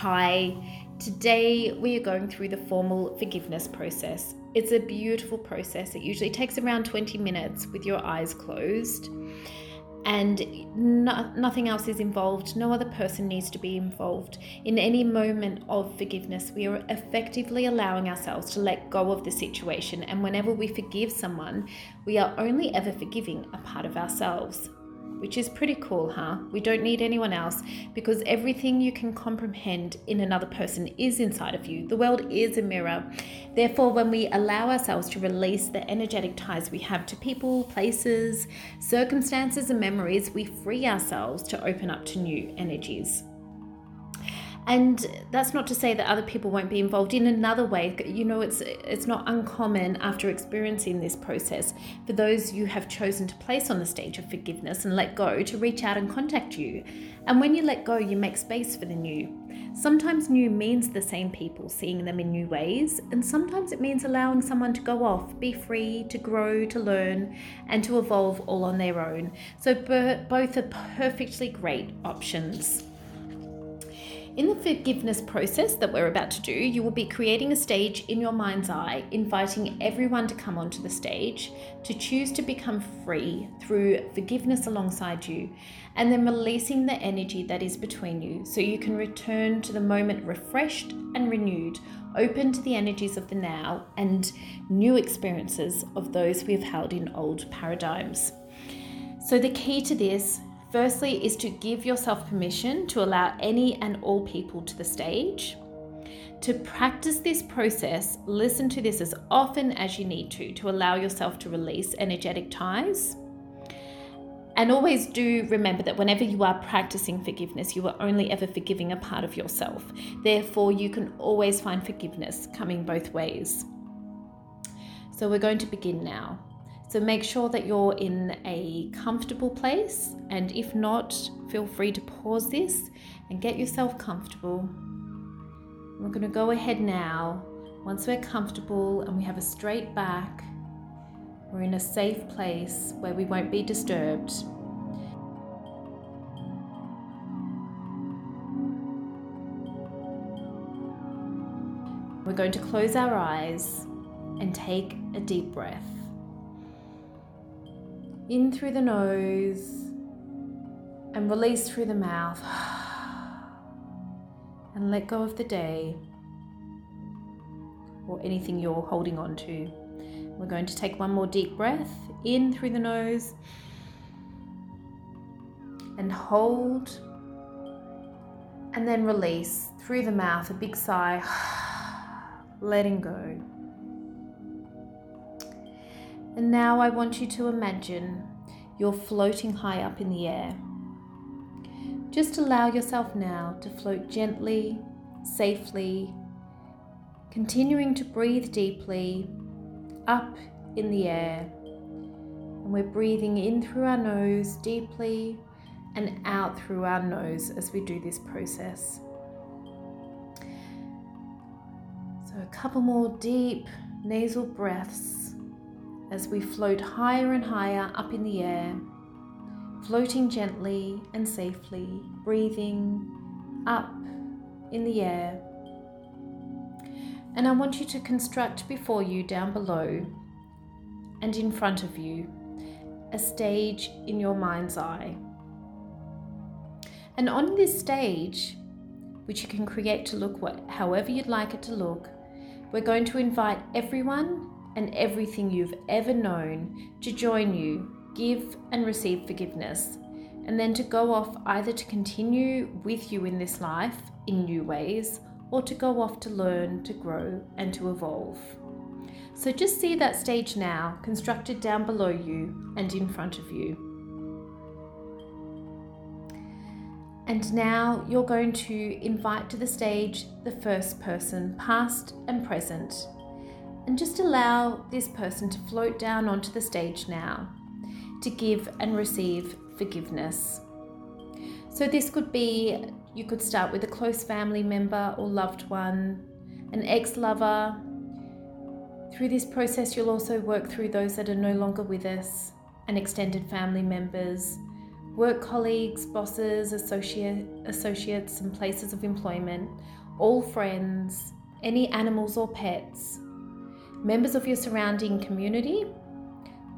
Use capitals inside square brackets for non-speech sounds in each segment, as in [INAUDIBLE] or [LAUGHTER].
Hi, today we are going through the formal forgiveness process. It's a beautiful process. It usually takes around 20 minutes with your eyes closed, and no, nothing else is involved. No other person needs to be involved. In any moment of forgiveness, we are effectively allowing ourselves to let go of the situation, and whenever we forgive someone, we are only ever forgiving a part of ourselves which is pretty cool, huh? We don't need anyone else because everything you can comprehend in another person is inside of you. The world is a mirror. Therefore, when we allow ourselves to release the energetic ties we have to people, places, circumstances, and memories, we free ourselves to open up to new energies. And that's not to say that other people won't be involved in another way. You know, it's it's not uncommon after experiencing this process for those you have chosen to place on the stage of forgiveness and let go to reach out and contact you. And when you let go, you make space for the new. Sometimes new means the same people, seeing them in new ways, and sometimes it means allowing someone to go off, be free, to grow, to learn, and to evolve all on their own. So both are perfectly great options. In the forgiveness process that we're about to do, you will be creating a stage in your mind's eye, inviting everyone to come onto the stage, to choose to become free through forgiveness alongside you, and then releasing the energy that is between you so you can return to the moment refreshed and renewed, open to the energies of the now and new experiences of those we have held in old paradigms. So, the key to this Firstly, is to give yourself permission to allow any and all people to the stage. To practice this process, listen to this as often as you need to to allow yourself to release energetic ties. And always do remember that whenever you are practicing forgiveness, you are only ever forgiving a part of yourself. Therefore, you can always find forgiveness coming both ways. So, we're going to begin now. So make sure that you're in a comfortable place, and if not, feel free to pause this and get yourself comfortable. We're going to go ahead now. Once we're comfortable and we have a straight back, we're in a safe place where we won't be disturbed. We're going to close our eyes and take a deep breath in through the nose and release through the mouth. [SIGHS] And let go of the day or anything you're holding on to. We're going to take one more deep breath in through the nose and hold and then release through the mouth a big sigh, [SIGHS] letting go. And now I want you to imagine you're floating high up in the air. Just allow yourself now to float gently, safely, continuing to breathe deeply up in the air. And we're breathing in through our nose deeply and out through our nose as we do this process. So, a couple more deep nasal breaths as we float higher and higher up in the air, floating gently and safely, breathing up in the air. And I want you to construct before you, down below, and in front of you, a stage in your mind's eye. And on this stage, which you can create to look what, however you'd like it to look, we're going to invite everyone and everything you've ever known to join you, give and receive forgiveness, and then to go off either to continue with you in this life in new ways or to go off to learn, to grow, and to evolve. So just see that stage now, constructed down below you and in front of you. And now you're going to invite to the stage the first person, past and present, and just allow this person to float down onto the stage now to give and receive forgiveness. So, this could be you could start with a close family member or loved one, an ex lover. Through this process, you'll also work through those that are no longer with us and extended family members, work colleagues, bosses, associate, associates and places of employment, all friends, any animals or pets, members of your surrounding community,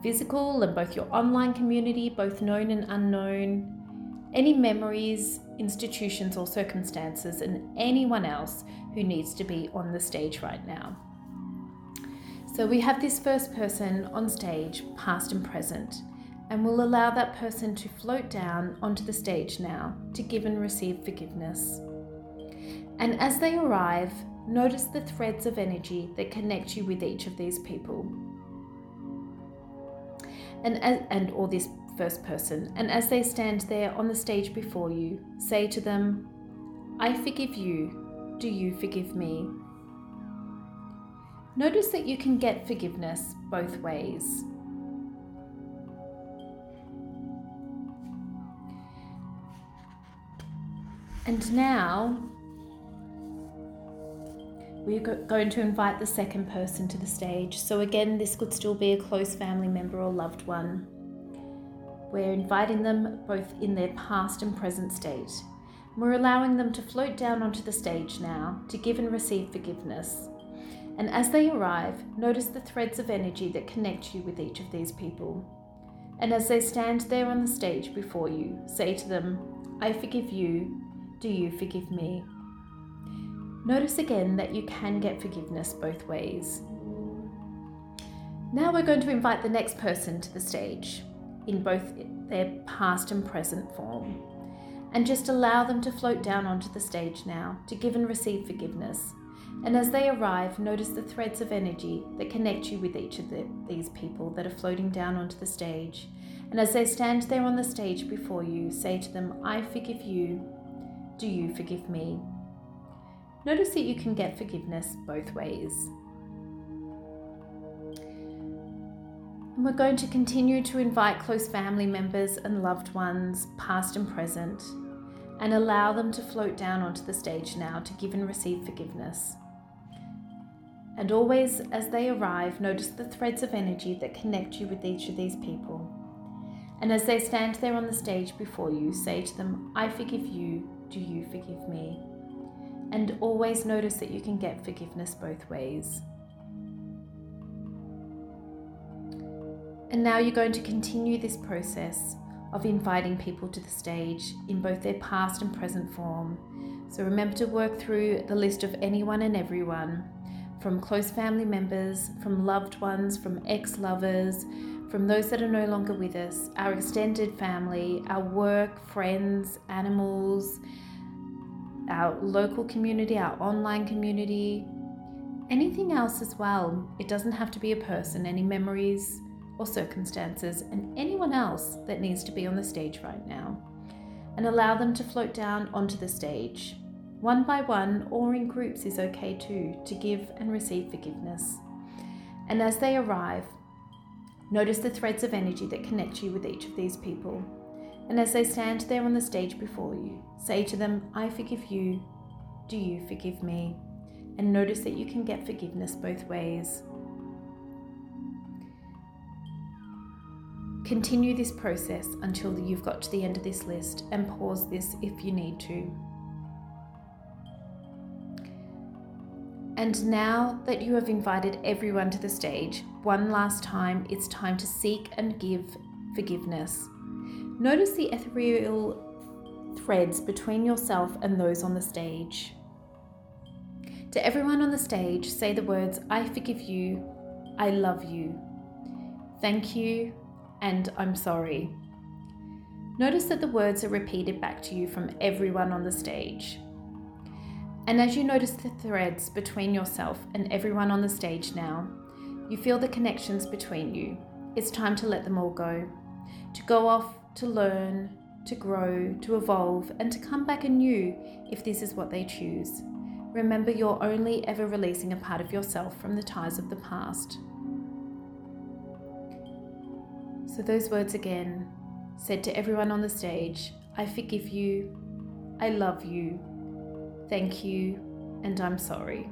physical and both your online community, both known and unknown, any memories, institutions, or circumstances, and anyone else who needs to be on the stage right now. So we have this first person on stage, past and present, and we'll allow that person to float down onto the stage now to give and receive forgiveness. And as they arrive, notice the threads of energy that connect you with each of these people. And, and or this first person. And as they stand there on the stage before you, say to them, I forgive you. Do you forgive me? Notice that you can get forgiveness both ways. And now we're going to invite the second person to the stage. So, again, this could still be a close family member or loved one. We're inviting them both in their past and present state. We're allowing them to float down onto the stage now to give and receive forgiveness. And as they arrive, notice the threads of energy that connect you with each of these people. And as they stand there on the stage before you, say to them, I forgive you. Do you forgive me? Notice again that you can get forgiveness both ways. Now we're going to invite the next person to the stage in both their past and present form. And just allow them to float down onto the stage now to give and receive forgiveness and as they arrive, notice the threads of energy that connect you with each of the, these people that are floating down onto the stage. And as they stand there on the stage before you, say to them, I forgive you. Do you forgive me? Notice that you can get forgiveness both ways. And we're going to continue to invite close family members and loved ones, past and present, and allow them to float down onto the stage now to give and receive forgiveness. And always, as they arrive, notice the threads of energy that connect you with each of these people. And as they stand there on the stage before you, say to them, I forgive you, do you forgive me? And always notice that you can get forgiveness both ways. And now you're going to continue this process of inviting people to the stage in both their past and present form. So remember to work through the list of anyone and everyone from close family members, from loved ones, from ex lovers, from those that are no longer with us, our extended family, our work, friends, animals, our local community, our online community, anything else as well. It doesn't have to be a person, any memories or circumstances, and anyone else that needs to be on the stage right now. And allow them to float down onto the stage. One by one or in groups is okay too, to give and receive forgiveness. And as they arrive, notice the threads of energy that connect you with each of these people. And as they stand there on the stage before you, say to them, I forgive you. Do you forgive me? And notice that you can get forgiveness both ways. Continue this process until you've got to the end of this list and pause this if you need to. And now that you have invited everyone to the stage, one last time, it's time to seek and give forgiveness. Notice the ethereal threads between yourself and those on the stage. To everyone on the stage, say the words, I forgive you, I love you, thank you, and I'm sorry. Notice that the words are repeated back to you from everyone on the stage. And as you notice the threads between yourself and everyone on the stage now, you feel the connections between you. It's time to let them all go. To go off, to learn, to grow, to evolve, and to come back anew if this is what they choose. Remember, you're only ever releasing a part of yourself from the ties of the past. So, those words again, said to everyone on the stage I forgive you, I love you, Thank you, and I'm sorry.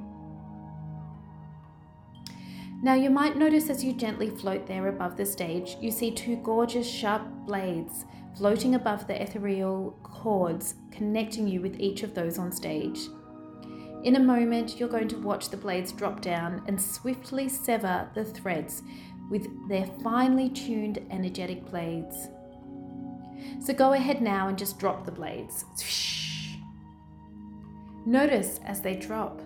Now, you might notice as you gently float there above the stage, you see two gorgeous sharp blades floating above the ethereal cords connecting you with each of those on stage. In a moment, you're going to watch the blades drop down and swiftly sever the threads with their finely tuned energetic blades. So go ahead now and just drop the blades. Notice as they drop,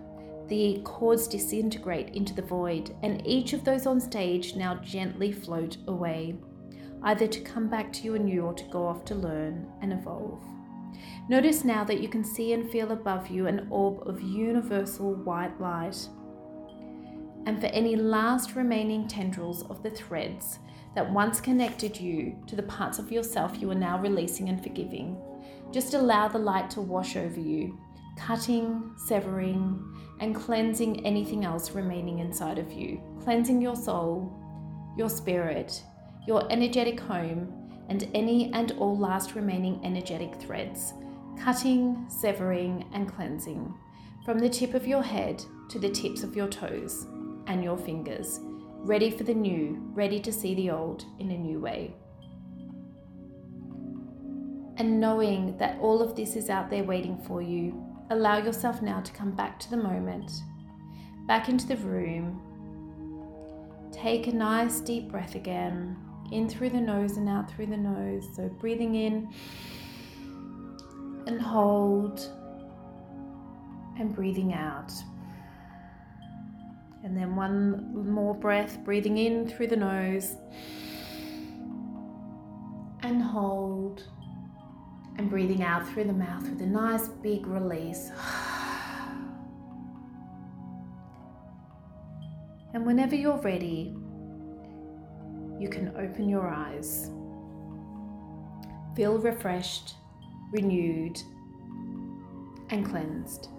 the cords disintegrate into the void, and each of those on stage now gently float away, either to come back to you anew or to go off to learn and evolve. Notice now that you can see and feel above you an orb of universal white light. And for any last remaining tendrils of the threads that once connected you to the parts of yourself you are now releasing and forgiving, just allow the light to wash over you, cutting, severing, and cleansing anything else remaining inside of you, cleansing your soul, your spirit, your energetic home, and any and all last remaining energetic threads. Cutting, severing, and cleansing. From the tip of your head to the tips of your toes and your fingers, ready for the new, ready to see the old in a new way. And knowing that all of this is out there waiting for you, allow yourself now to come back to the moment, back into the room. Take a nice deep breath again, in through the nose and out through the nose. So breathing in and hold and breathing out. And then one more breath, breathing in through the nose and hold and breathing out through the mouth with a nice big release. And whenever you're ready, you can open your eyes. Feel refreshed renewed, and cleansed.